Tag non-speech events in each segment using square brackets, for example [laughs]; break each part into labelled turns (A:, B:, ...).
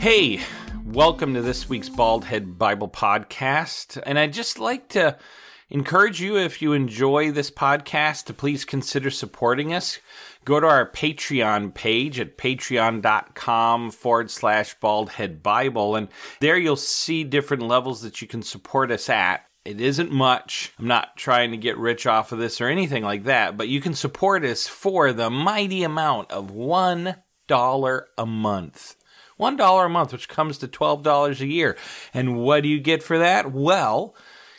A: Hey, welcome to this week's Bald Head Bible Podcast. And I'd just like to encourage you, if you enjoy this podcast, to please consider supporting us. Go to our Patreon page at patreon.com forward slash baldhead Bible. And there you'll see different levels that you can support us at. It isn't much. I'm not trying to get rich off of this or anything like that, but you can support us for the mighty amount of $1 a month. $1 a month, which comes to $12 a year. And what do you get for that? Well,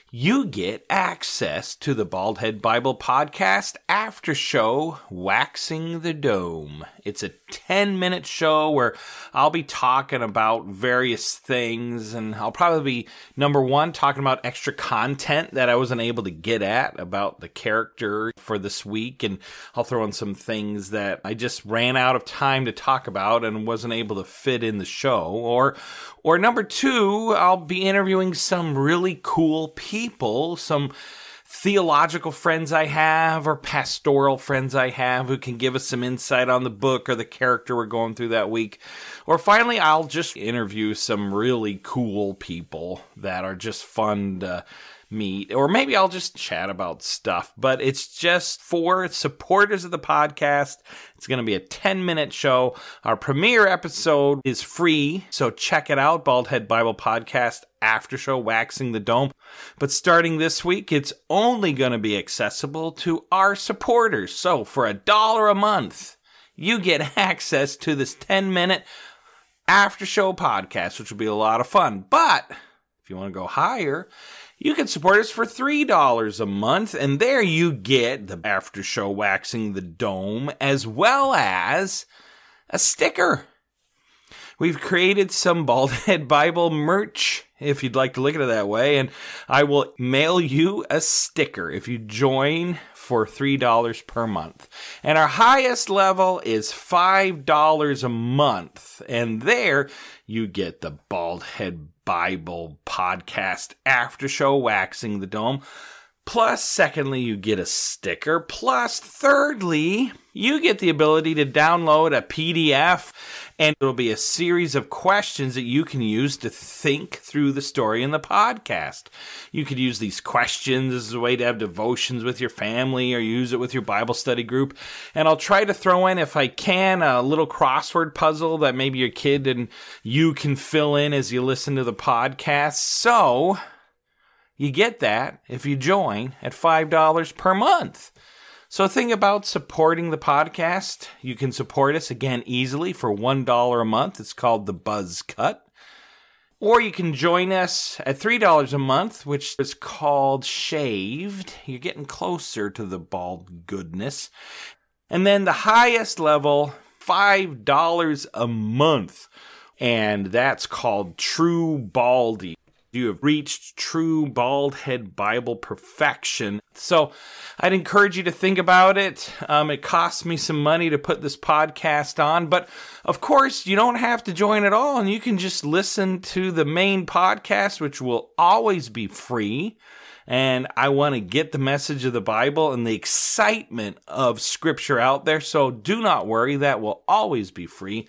A: you get access to the Baldhead Bible Podcast after show, Waxing the Dome. It's a 10 minute show where I'll be talking about various things, and I'll probably be number one, talking about extra content that I wasn't able to get at about the character for this week, and I'll throw in some things that I just ran out of time to talk about and wasn't able to fit in the show. Or, or number two, I'll be interviewing some really cool people, some theological friends I have or pastoral friends I have who can give us some insight on the book or the character we're going through that week. Or finally, I'll just interview some really cool people that are just fun to meet. Or maybe I'll just chat about stuff. But it's just for supporters of the podcast. It's going to be a 10 minute show. Our premiere episode is free. So check it out Baldhead Bible Podcast after show waxing the dome. But starting this week, it's only going to be accessible to our supporters. So for a dollar a month, you get [laughs] access to this 10 minute after show podcast, which will be a lot of fun. But if you want to go higher, you can support us for $3 a month, and there you get the after show waxing the dome as well as a sticker. We've created some Baldhead [laughs] Bible merch, if you'd like to look at it that way, and I will mail you a sticker if you join for $3 per month. And our highest level is $5 a month, and there you get the Baldhead Bible podcast after show waxing the dome. Plus, secondly, you get a sticker. Plus, thirdly, you get the ability to download a PDF and it'll be a series of questions that you can use to think through the story in the podcast. You could use these questions as a way to have devotions with your family or use it with your Bible study group. And I'll try to throw in, if I can, a little crossword puzzle that maybe your kid and you can fill in as you listen to the podcast. So, you get that if you join at $5 per month. So think about supporting the podcast. You can support us again easily for $1 a month. It's called the Buzz Cut. Or you can join us at $3 a month, which is called Shaved. You're getting closer to the bald goodness. And then the highest level, $5 a month. And that's called True Baldy. You have reached true bald head Bible perfection. So I'd encourage you to think about it. Um, it costs me some money to put this podcast on, but of course, you don't have to join at all, and you can just listen to the main podcast, which will always be free. And I want to get the message of the Bible and the excitement of Scripture out there. So do not worry, that will always be free.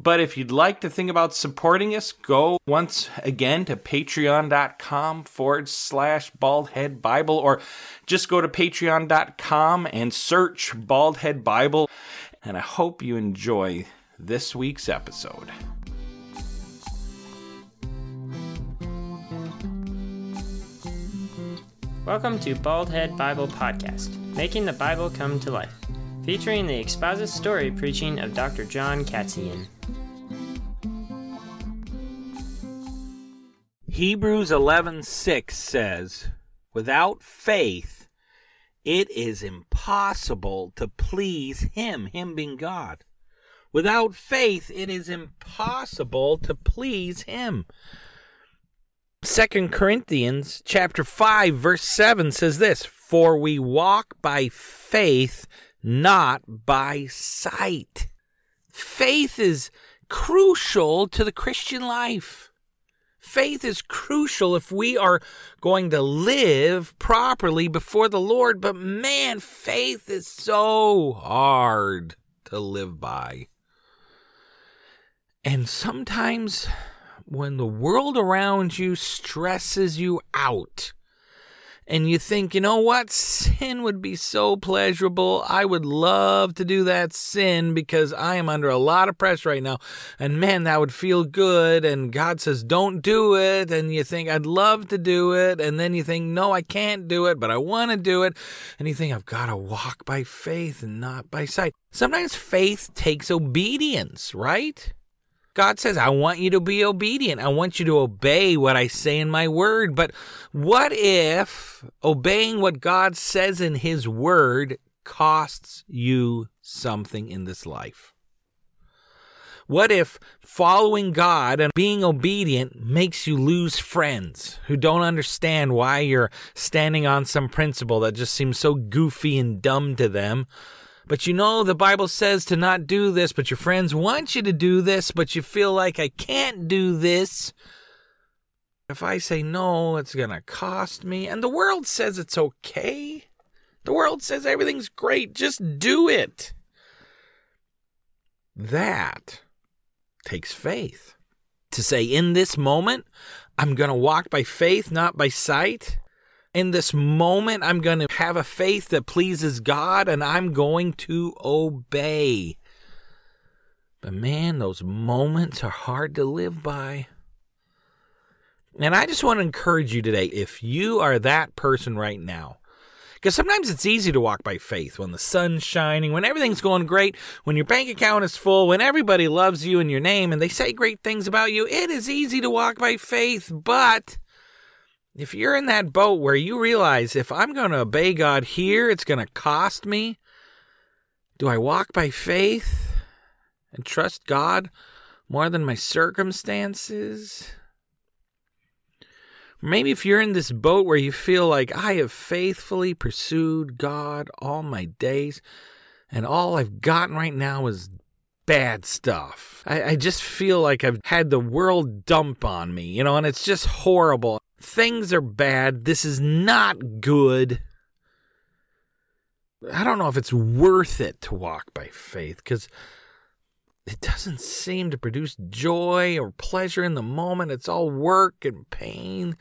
A: But if you'd like to think about supporting us, go once again to patreon.com forward slash baldhead Bible, or just go to patreon.com and search baldhead Bible. And I hope you enjoy this week's episode.
B: Welcome to Baldhead Bible Podcast, making the Bible come to life, featuring the expository preaching of Dr. John Katzian.
A: Hebrews 11:6 says, Without faith, it is impossible to please Him, Him being God. Without faith, it is impossible to please Him. Second Corinthians chapter 5 verse 7 says this, "For we walk by faith, not by sight." Faith is crucial to the Christian life. Faith is crucial if we are going to live properly before the Lord, but man, faith is so hard to live by. And sometimes when the world around you stresses you out and you think, you know what, sin would be so pleasurable. I would love to do that sin because I am under a lot of pressure right now. And man, that would feel good. And God says, don't do it. And you think, I'd love to do it. And then you think, no, I can't do it, but I want to do it. And you think, I've got to walk by faith and not by sight. Sometimes faith takes obedience, right? God says, I want you to be obedient. I want you to obey what I say in my word. But what if obeying what God says in his word costs you something in this life? What if following God and being obedient makes you lose friends who don't understand why you're standing on some principle that just seems so goofy and dumb to them? But you know, the Bible says to not do this, but your friends want you to do this, but you feel like I can't do this. If I say no, it's going to cost me. And the world says it's okay. The world says everything's great. Just do it. That takes faith. To say, in this moment, I'm going to walk by faith, not by sight in this moment, I'm going to have a faith that pleases God and I'm going to obey. But man, those moments are hard to live by. And I just want to encourage you today if you are that person right now, because sometimes it's easy to walk by faith when the sun's shining, when everything's going great, when your bank account is full, when everybody loves you and your name and they say great things about you. It is easy to walk by faith, but if you're in that boat where you realize if I'm going to obey God here, it's going to cost me, do I walk by faith and trust God more than my circumstances? Maybe if you're in this boat where you feel like I have faithfully pursued God all my days, and all I've gotten right now is bad stuff. I, I, just feel like I've had the world dump on me, you know, and it's just horrible. Things are bad. This is not good. I don't know if it's worth it to walk by faith because it doesn't seem to produce joy or pleasure in the moment. It's all work and pain.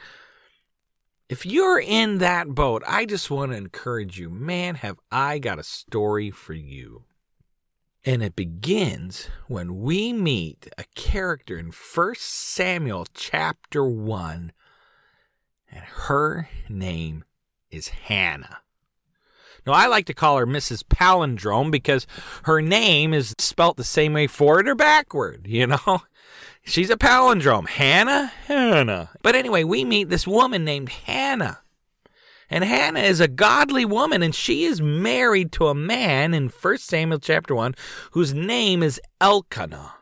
A: If you're in that boat, I just want to encourage you man, have I got a story for you. And it begins when we meet a character in 1 Samuel chapter 1 and her name is Hannah. Now, I like to call her Mrs. Palindrome because her name is spelt the same way forward or backward, you know? [laughs] She's a palindrome. Hannah? Hannah. But anyway, we meet this woman named Hannah. And Hannah is a godly woman, and she is married to a man in 1 Samuel chapter 1 whose name is Elkanah.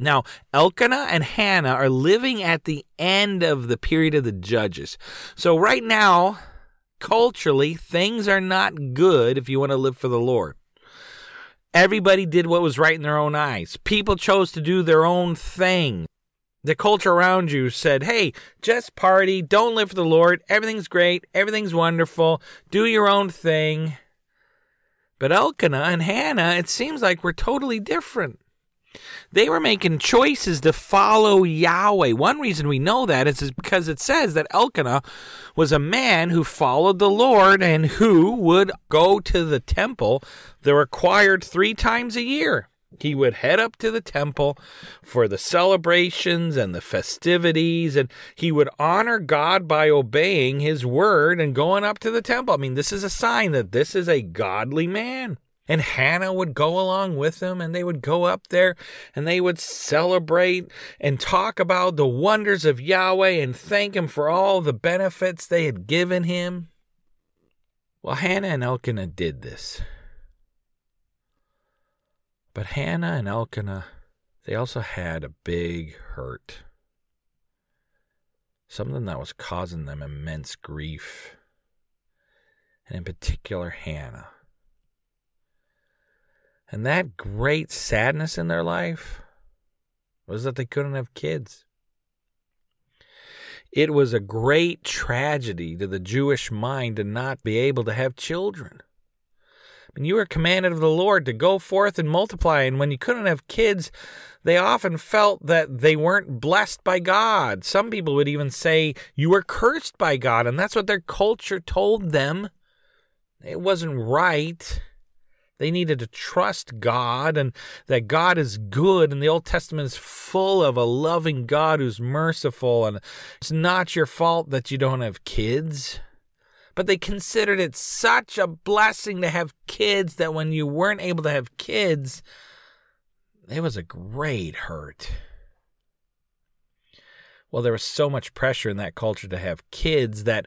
A: Now, Elkanah and Hannah are living at the end of the period of the judges. So, right now, culturally, things are not good if you want to live for the Lord. Everybody did what was right in their own eyes. People chose to do their own thing. The culture around you said, hey, just party, don't live for the Lord, everything's great, everything's wonderful, do your own thing. But Elkanah and Hannah, it seems like we're totally different. They were making choices to follow Yahweh. One reason we know that is because it says that Elkanah was a man who followed the Lord and who would go to the temple the required three times a year. He would head up to the temple for the celebrations and the festivities, and he would honor God by obeying his word and going up to the temple. I mean, this is a sign that this is a godly man. And Hannah would go along with them and they would go up there and they would celebrate and talk about the wonders of Yahweh and thank him for all the benefits they had given him. Well, Hannah and Elkanah did this. But Hannah and Elkanah, they also had a big hurt. Something that was causing them immense grief. And in particular, Hannah. And that great sadness in their life was that they couldn't have kids. It was a great tragedy to the Jewish mind to not be able to have children. Mean, you were commanded of the Lord to go forth and multiply, and when you couldn't have kids, they often felt that they weren't blessed by God. Some people would even say you were cursed by God, and that's what their culture told them. It wasn't right. They needed to trust God and that God is good. And the Old Testament is full of a loving God who's merciful. And it's not your fault that you don't have kids. But they considered it such a blessing to have kids that when you weren't able to have kids, it was a great hurt. Well, there was so much pressure in that culture to have kids that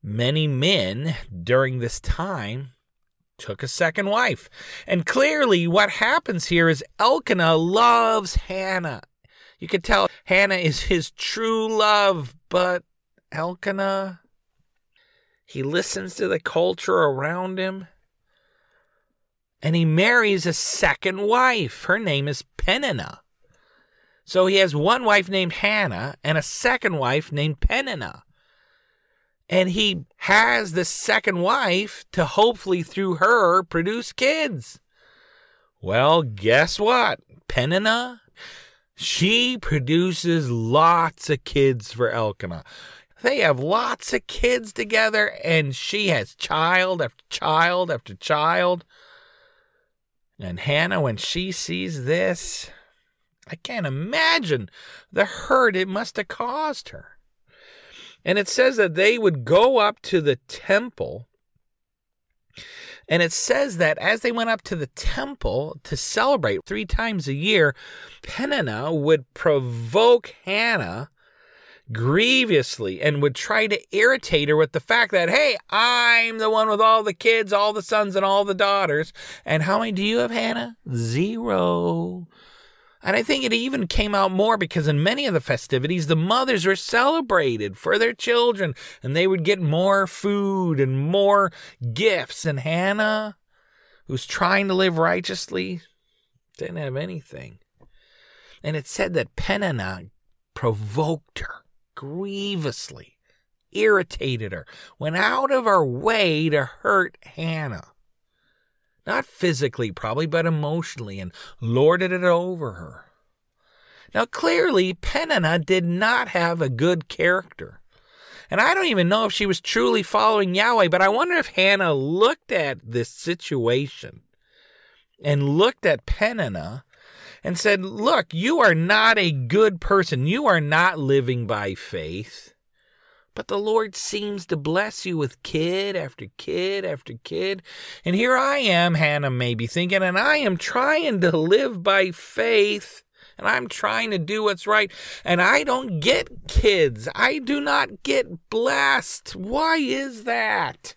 A: many men during this time took a second wife. And clearly, what happens here is Elkanah loves Hannah. You can tell Hannah is his true love, but Elkanah, he listens to the culture around him and he marries a second wife. Her name is Peninnah. So he has one wife named Hannah and a second wife named Peninnah and he has the second wife to hopefully through her produce kids. Well, guess what? Peninnah, she produces lots of kids for Elkanah. They have lots of kids together, and she has child after child after child. And Hannah, when she sees this, I can't imagine the hurt it must have caused her. And it says that they would go up to the temple. And it says that as they went up to the temple to celebrate three times a year, Peninnah would provoke Hannah grievously and would try to irritate her with the fact that, hey, I'm the one with all the kids, all the sons, and all the daughters. And how many do you have, Hannah? Zero. And I think it even came out more because in many of the festivities, the mothers were celebrated for their children and they would get more food and more gifts. And Hannah, who's trying to live righteously, didn't have anything. And it said that Peninnah provoked her grievously, irritated her, went out of her way to hurt Hannah. Not physically, probably, but emotionally, and lorded it over her. Now, clearly, Peninnah did not have a good character. And I don't even know if she was truly following Yahweh, but I wonder if Hannah looked at this situation and looked at Peninnah and said, Look, you are not a good person. You are not living by faith. But the Lord seems to bless you with kid after kid after kid. And here I am, Hannah may be thinking, and I am trying to live by faith. And I'm trying to do what's right. And I don't get kids. I do not get blessed. Why is that?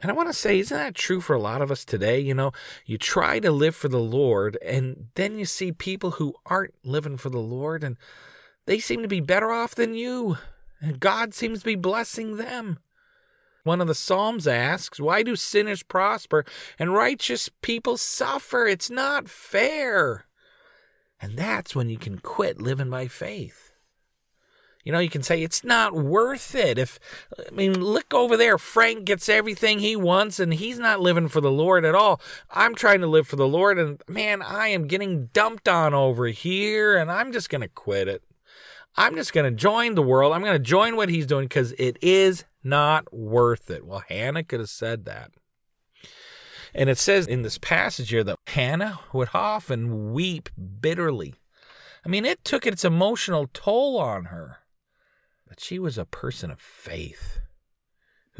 A: And I want to say, isn't that true for a lot of us today? You know, you try to live for the Lord, and then you see people who aren't living for the Lord, and they seem to be better off than you. And God seems to be blessing them. One of the Psalms asks, Why do sinners prosper and righteous people suffer? It's not fair. And that's when you can quit living by faith. You know, you can say it's not worth it. If, I mean, look over there. Frank gets everything he wants and he's not living for the Lord at all. I'm trying to live for the Lord and man, I am getting dumped on over here and I'm just going to quit it. I'm just going to join the world. I'm going to join what he's doing because it is not worth it. Well, Hannah could have said that. And it says in this passage here that Hannah would often weep bitterly. I mean, it took its emotional toll on her. But she was a person of faith.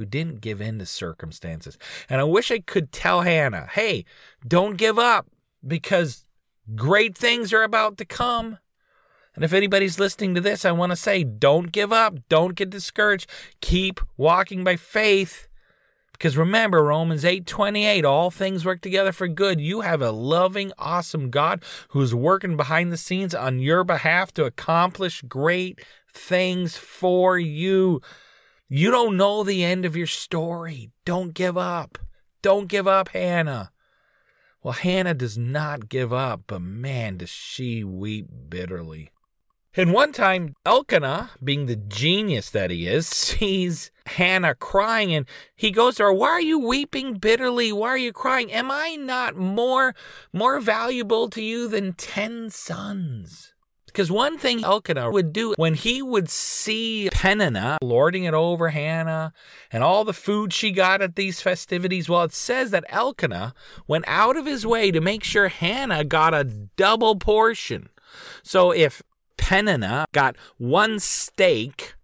A: who didn't give in to circumstances. And I wish I could tell Hannah, hey, don't give up because great things are about to come. And if anybody's listening to this, I want to say don't give up, don't get discouraged, keep walking by faith. Because remember Romans 8:28, all things work together for good. You have a loving, awesome God who's working behind the scenes on your behalf to accomplish great things for you. You don't know the end of your story. Don't give up. Don't give up, Hannah. Well, Hannah does not give up, but man, does she weep bitterly. And one time, Elkanah, being the genius that he is, [laughs] sees Hannah crying and he goes to her, Why are you weeping bitterly? Why are you crying? Am I not more, more valuable to you than ten sons? Because one thing Elkanah would do when he would see Peninnah lording it over Hannah and all the food she got at these festivities, well, it says that Elkanah went out of his way to make sure Hannah got a double portion. So if Peninnah got one steak,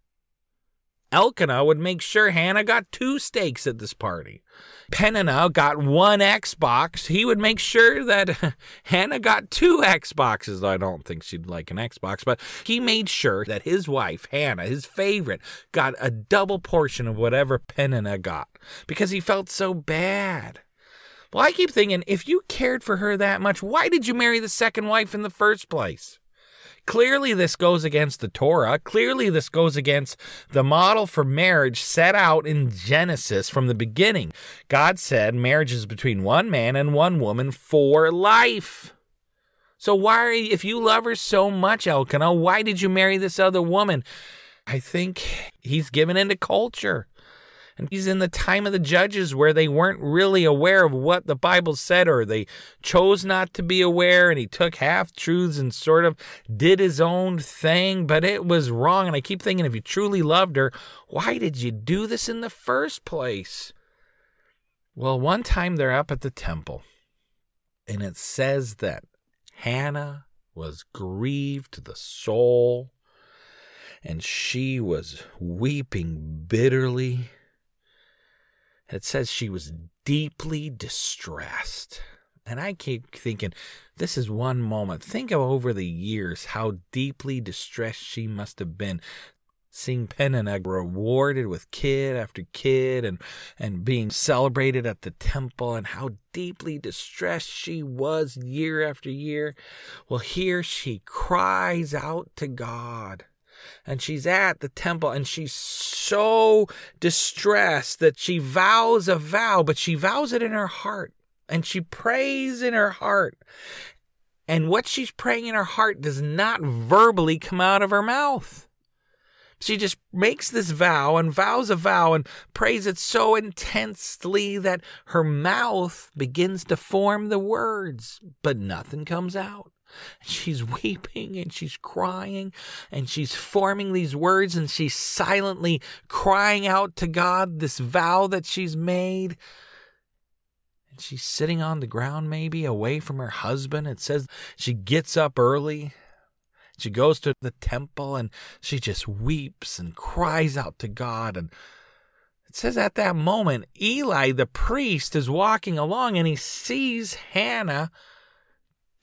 A: Elkanah would make sure Hannah got two steaks at this party. Peninnah got one Xbox, he would make sure that [laughs] Hannah got two Xboxes. I don't think she'd like an Xbox, but he made sure that his wife, Hannah, his favorite, got a double portion of whatever Peninnah got because he felt so bad. Well, I keep thinking if you cared for her that much, why did you marry the second wife in the first place? Clearly, this goes against the Torah. Clearly, this goes against the model for marriage set out in Genesis from the beginning. God said marriage is between one man and one woman for life. So, why, you, if you love her so much, Elkanah, why did you marry this other woman? I think he's given into culture. And he's in the time of the judges where they weren't really aware of what the Bible said, or they chose not to be aware, and he took half truths and sort of did his own thing, but it was wrong. And I keep thinking, if you truly loved her, why did you do this in the first place? Well, one time they're up at the temple, and it says that Hannah was grieved to the soul, and she was weeping bitterly it says she was deeply distressed. And I keep thinking, this is one moment. Think of over the years how deeply distressed she must have been seeing Peninnah rewarded with kid after kid and, and being celebrated at the temple and how deeply distressed she was year after year. Well, here she cries out to God and she's at the temple and she's so distressed that she vows a vow, but she vows it in her heart and she prays in her heart. And what she's praying in her heart does not verbally come out of her mouth. She just makes this vow and vows a vow and prays it so intensely that her mouth begins to form the words, but nothing comes out. She's weeping and she's crying and she's forming these words and she's silently crying out to God this vow that she's made. And she's sitting on the ground, maybe away from her husband. It says she gets up early. She goes to the temple and she just weeps and cries out to God. And it says at that moment, Eli, the priest, is walking along and he sees Hannah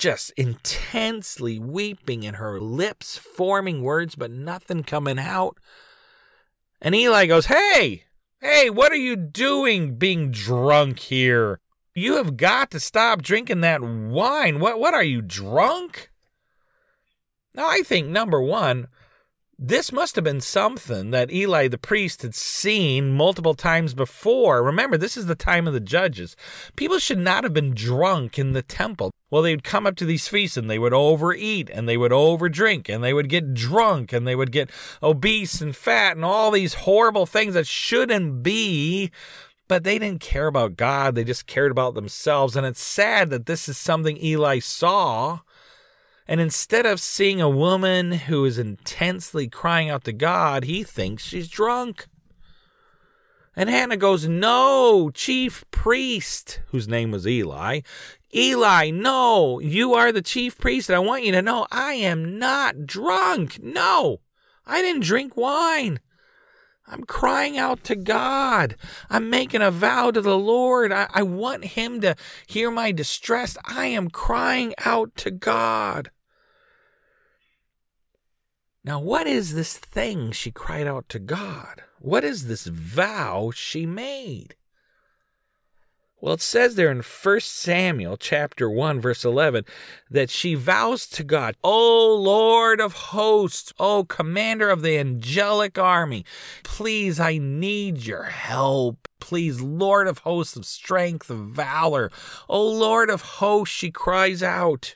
A: just intensely weeping and her lips forming words, but nothing coming out. And Eli goes, Hey, hey, what are you doing being drunk here? You have got to stop drinking that wine. What, what are you, drunk? Now, I think number one, this must have been something that Eli the priest had seen multiple times before. Remember, this is the time of the judges. People should not have been drunk in the temple. Well, they would come up to these feasts and they would overeat and they would overdrink and they would get drunk and they would get obese and fat and all these horrible things that shouldn't be. But they didn't care about God, they just cared about themselves. And it's sad that this is something Eli saw and instead of seeing a woman who is intensely crying out to God, he thinks she's drunk. And Hannah goes, No, chief priest, whose name was Eli. Eli, no, you are the chief priest, and I want you to know I am not drunk. No, I didn't drink wine. I'm crying out to God. I'm making a vow to the Lord. I, I, want Him to hear my distress. I am crying out to God. Now, what is this thing she cried out to God? What is this vow she made? Well, it says there in 1 Samuel chapter 1 verse 11 that she vows to God, "O Lord of hosts, O commander of the angelic army, please I need your help. Please, Lord of hosts of strength, of valor, O Lord of hosts," she cries out.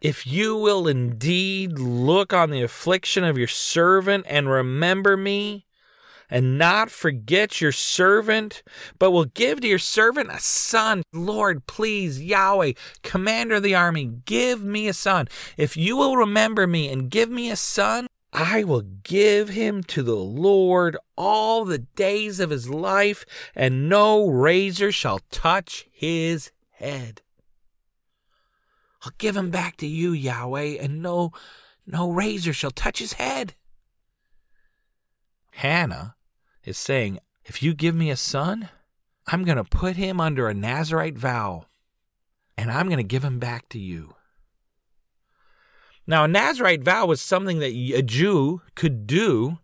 A: If you will indeed look on the affliction of your servant and remember me, and not forget your servant, but will give to your servant a son. Lord, please, Yahweh, commander of the army, give me a son. If you will remember me and give me a son, I will give him to the Lord all the days of his life, and no razor shall touch his head. I'll give him back to you, Yahweh, and no no razor shall touch his head. Hannah is saying, If you give me a son, I'm going to put him under a Nazarite vow and I'm going to give him back to you. Now, a Nazarite vow was something that a Jew could do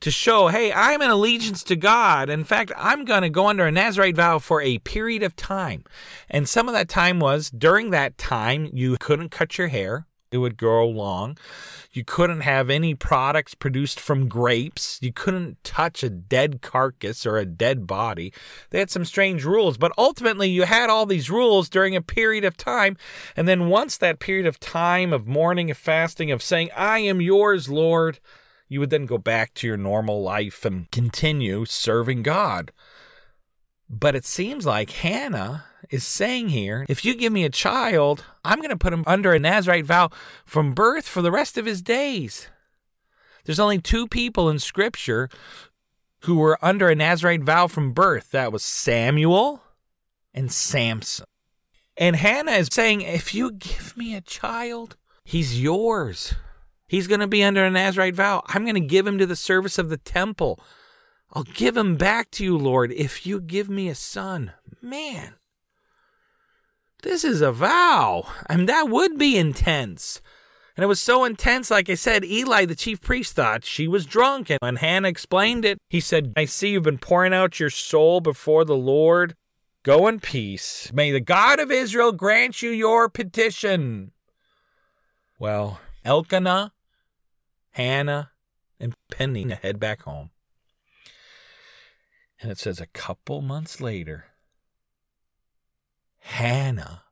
A: to show, hey, I'm in allegiance to God. In fact, I'm going to go under a Nazarite vow for a period of time. And some of that time was during that time, you couldn't cut your hair it would grow long. You couldn't have any products produced from grapes. You couldn't touch a dead carcass or a dead body. They had some strange rules, but ultimately you had all these rules during a period of time. And then once that period of time of mourning and fasting, of saying, I am yours, Lord, you would then go back to your normal life and continue serving God. But it seems like Hannah is saying here if you give me a child, I'm going to put him under a Nazarite vow from birth for the rest of his days. There's only two people in Scripture who were under a Nazarite vow from birth that was Samuel and Samson. And Hannah is saying, if you give me a child, he's yours. He's going to be under a Nazarite vow. I'm going to give him to the service of the temple. I'll give him back to you, Lord, if you give me a son. Man, this is a vow. I mean, that would be intense. And it was so intense, like I said, Eli, the chief priest, thought she was drunk. And when Hannah explained it, he said, I see you've been pouring out your soul before the Lord. Go in peace. May the God of Israel grant you your petition. Well, Elkanah, Hannah, and Peninnah head back home. And it says a couple months later, Hannah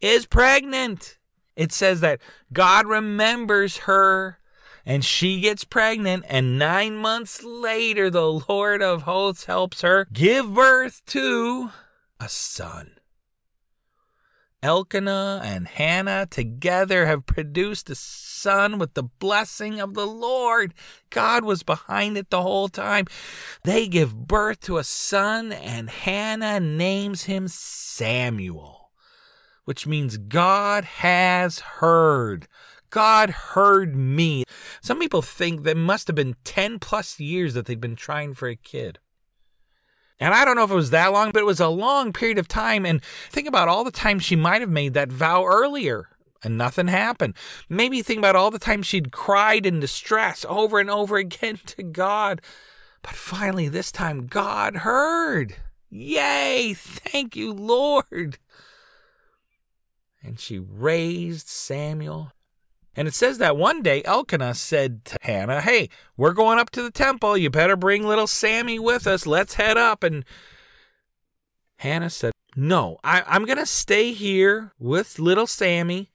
A: is pregnant. It says that God remembers her and she gets pregnant, and nine months later, the Lord of hosts helps her give birth to a son. Elkanah and Hannah together have produced a son with the blessing of the Lord. God was behind it the whole time. They give birth to a son, and Hannah names him Samuel, which means God has heard. God heard me. Some people think that must have been 10 plus years that they'd been trying for a kid. And I don't know if it was that long, but it was a long period of time. And think about all the times she might have made that vow earlier and nothing happened. Maybe think about all the times she'd cried in distress over and over again [laughs] to God. But finally, this time, God heard. Yay! Thank you, Lord. And she raised Samuel and it says that one day Elkanah said to Hannah, Hey, we're going up to the temple. You better bring little Sammy with us. Let's head up. And Hannah said, No, I, am going to stay here with little Sammy.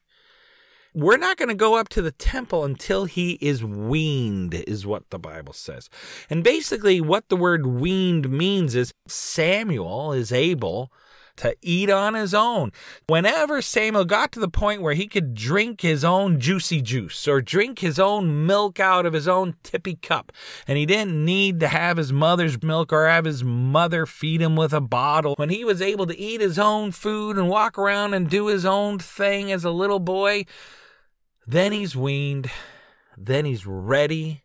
A: We're not going to go up to the temple until he is weaned, is what the Bible says. And basically, what the word weaned means is Samuel is able to eat on his own. Whenever Samuel got to the point where he could drink his own juicy juice or drink his own milk out of his own tippy cup, and he didn't need to have his mother's milk or have his mother feed him with a bottle, when he was able to eat his own food and walk around and do his own thing as a little boy, then he's weaned, then he's ready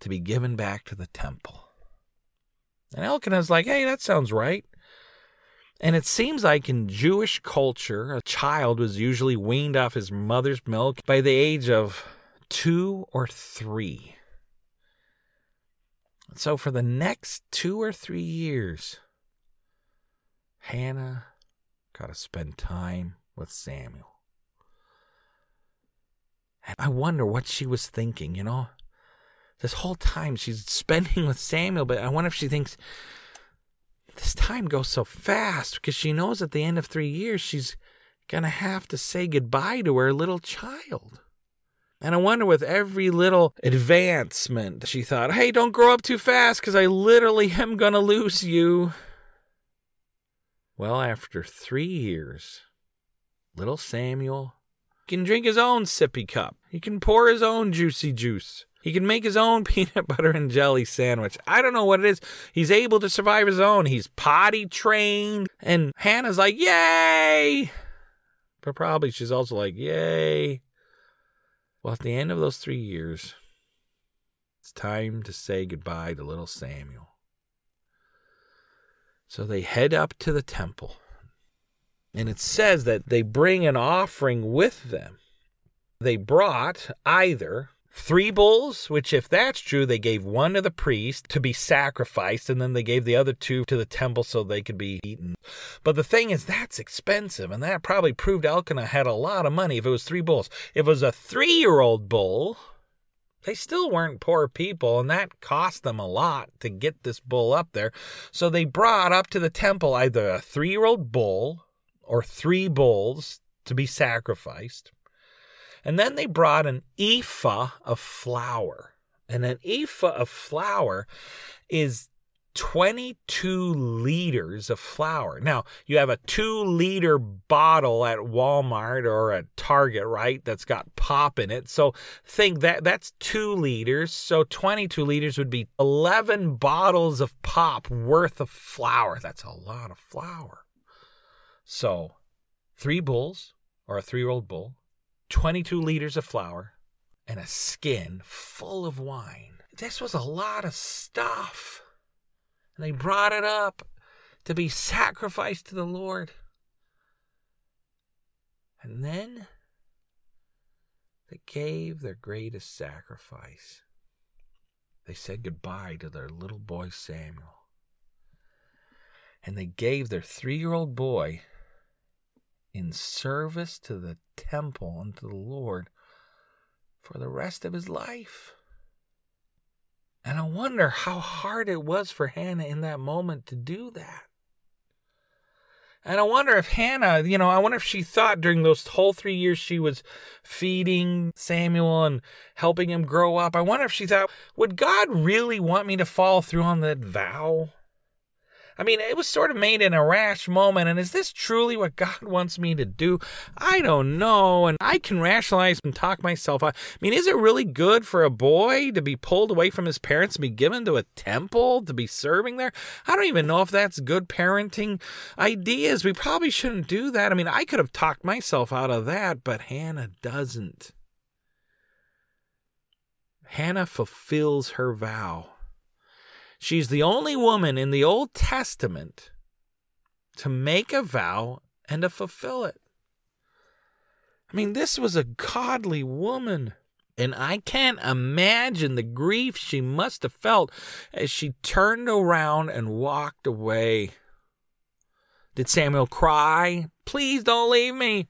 A: to be given back to the temple. And Elkanah's like, hey, that sounds right. And it seems like in Jewish culture, a child was usually weaned off his mother's milk by the age of two or three. So for the next two or three years, Hannah got to spend time with Samuel. And I wonder what she was thinking, you know? This whole time she's [laughs] spending with Samuel, but I wonder if she thinks, this time goes so fast because she knows at the end of three years she's going to have to say goodbye to her little child. And I wonder with every little advancement, she thought, hey, don't grow up too fast because I literally am going to lose you. Well, after three years, little Samuel can drink his own sippy cup. He can pour his own juicy juice. He can make his own [laughs] peanut butter and jelly sandwich. I don't know what it is. He's able to survive his own. He's potty trained. And Hannah's like, yay! But probably she's also like, yay. Well, at the end of those three years, it's time to say goodbye to little Samuel. So they head up to the temple. And it says that they bring an offering with them. They brought either three bulls, which, if that's true, they gave one to the priest to be sacrificed, and then they gave the other two to the temple so they could be eaten. But the thing is, that's expensive, and that probably proved Elkanah had a lot of money if it was three bulls. If it was a three year old bull, they still weren't poor people, and that cost them a lot to get this bull up there. So they brought up to the temple either a three year old bull or three bulls to be sacrificed. And then they brought an ephah of flour. And an ephah of flour is 22 liters of flour. Now, you have a two liter bottle at Walmart or at Target, right? That's got pop in it. So think that that's two liters. So 22 liters would be 11 bottles of pop worth of flour. That's a lot of flour. So three bulls or a three year old bull, 22 liters of flour, and a skin full of wine. This was a lot of stuff. And they brought it up to be sacrificed to the Lord. And then they gave their greatest sacrifice. They said goodbye to their little boy Samuel. And they gave their three year old boy in service to the temple and to the Lord for the rest of his life. And I wonder how hard it was for Hannah in that moment to do that. And I wonder if Hannah, you know, I wonder if she thought during those whole three years she was feeding Samuel and helping him grow up, I wonder if she thought, would God really want me to follow through on that vow? I mean, it was sort of made in a rash moment, and is this truly what God [laughs] wants me to do? I don't know, and I can rationalize and talk myself out. I mean, is it really good for a boy to be pulled away from his parents and be given to a temple to be serving there? I don't even know if that's good parenting ideas. We probably shouldn't do that. I mean, I could have talked myself out of that, but Hannah doesn't. Hannah fulfills her vow. She's the only woman in the Old Testament to make a vow and to fulfill it. I mean, this was a godly woman. And I can't imagine the grief she must have felt as she turned around and walked away. Did Samuel cry? Please don't leave me.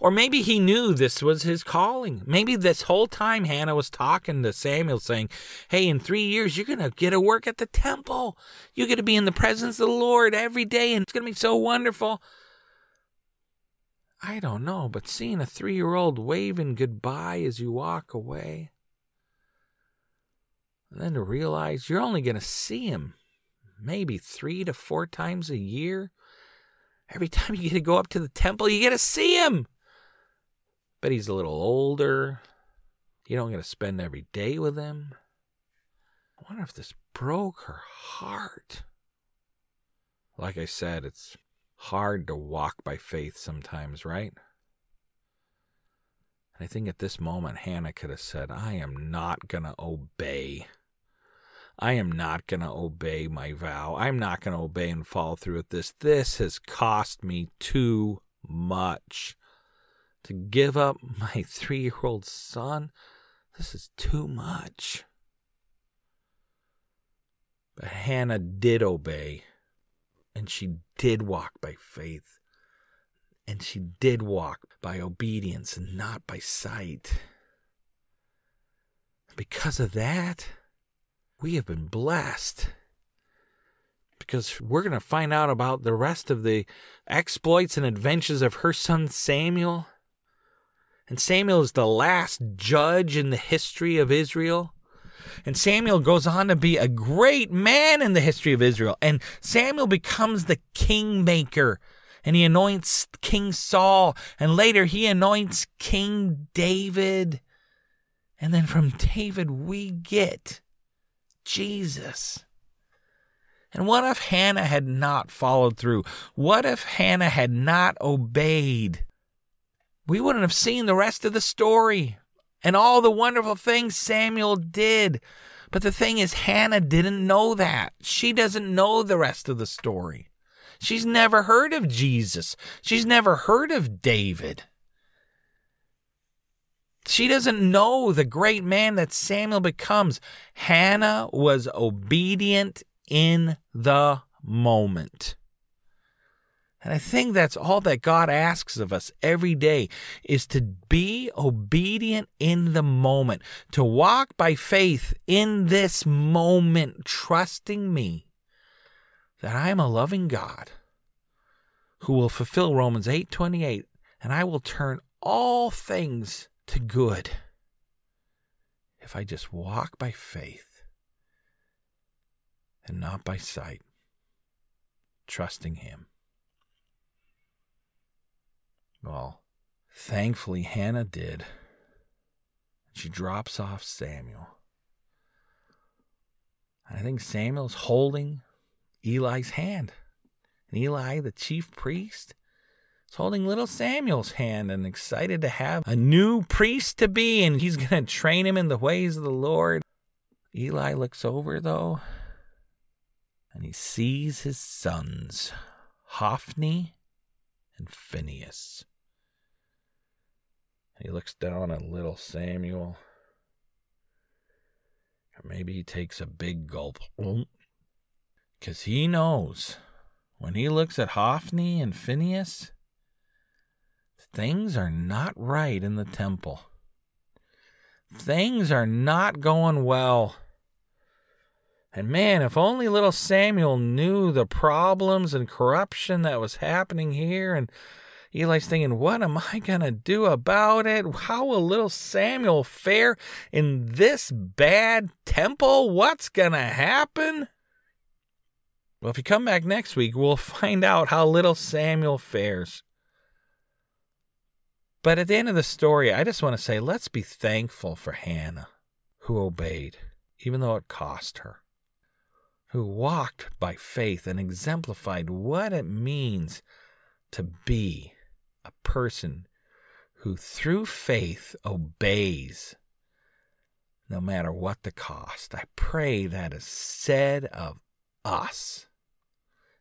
A: Or maybe he knew this was his calling. Maybe this whole time Hannah was talking to Samuel saying, Hey, in three years, you're going to get to work at the temple. You're going to be in the presence of the Lord every day, and it's going to be so wonderful. I don't know, but seeing a three year old waving goodbye as you walk away, and then to realize you're only going to see him maybe three to four times a year. Every time you get to go up to the temple, you get to see him. But he's a little older. You don't get to spend every day with him. I wonder if this broke her heart. Like I said, it's hard to walk by faith sometimes, right? And I think at this moment, Hannah could have said, I am not going to obey I am not going to obey my vow. I'm not going to obey and follow through with this. This has cost me too much. To give up my [laughs] three year old son, this is too much. But Hannah did obey, and she did walk by faith, and she did walk by obedience and not by sight. Because of that, we have been blessed. Because we're going to find out about the rest of the exploits and adventures of her son Samuel. And Samuel is the last judge in the history of Israel. And Samuel goes on to be a great man in the history of Israel. And Samuel becomes the kingmaker. And he anoints King Saul. And later he anoints King David. And then from David, we get Jesus. And what if Hannah had not followed through? What if Hannah had not obeyed? We wouldn't have seen the rest of the story and all the wonderful things Samuel did. But the thing is, Hannah didn't know that. She doesn't know the rest of the story. She's never heard of Jesus. She's never heard of David. She doesn't know the great man that Samuel becomes. Hannah was obedient in the moment. And I think that's all that God asks of us every day is to be obedient in the moment, to walk by faith in this moment, trusting me that I am a loving God who will fulfill Romans 8:28 and I will turn all things to good if I just walk by faith and not by sight, trusting Him. Well, thankfully, Hannah did. She drops off Samuel. I think Samuel's holding Eli's hand. And Eli, the chief priest, is holding little Samuel's hand and excited to have a new priest to be, and he's [laughs] going to train him in the ways of the Lord. Eli looks over, though, and he sees his sons, Hophni and Phinehas. He looks down at little Samuel. Or maybe he takes a big gulp. Because he knows when he looks at Hophni and Phinehas, things are not right in the temple. Things are not going well. And man, if only little Samuel knew the problems and corruption that was happening here. And Eli's thinking, what am I going to do about it? How will little Samuel fare in this bad temple? What's going to happen? Well, if you come back next week, we'll [laughs] find out how little Samuel fares. But at the end of the story, I just want to say let's be thankful for Hannah, who obeyed, even though it cost her, who walked by faith and exemplified what it means to be a person who, through faith, obeys no matter what the cost. I pray that is said of us.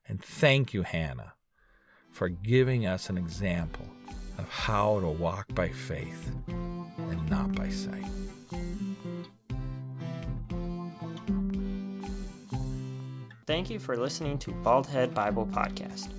A: And thank you, Hannah, for giving us an example of how to walk by faith and not by sight.
B: Thank you for listening to Baldhead Bible Podcast.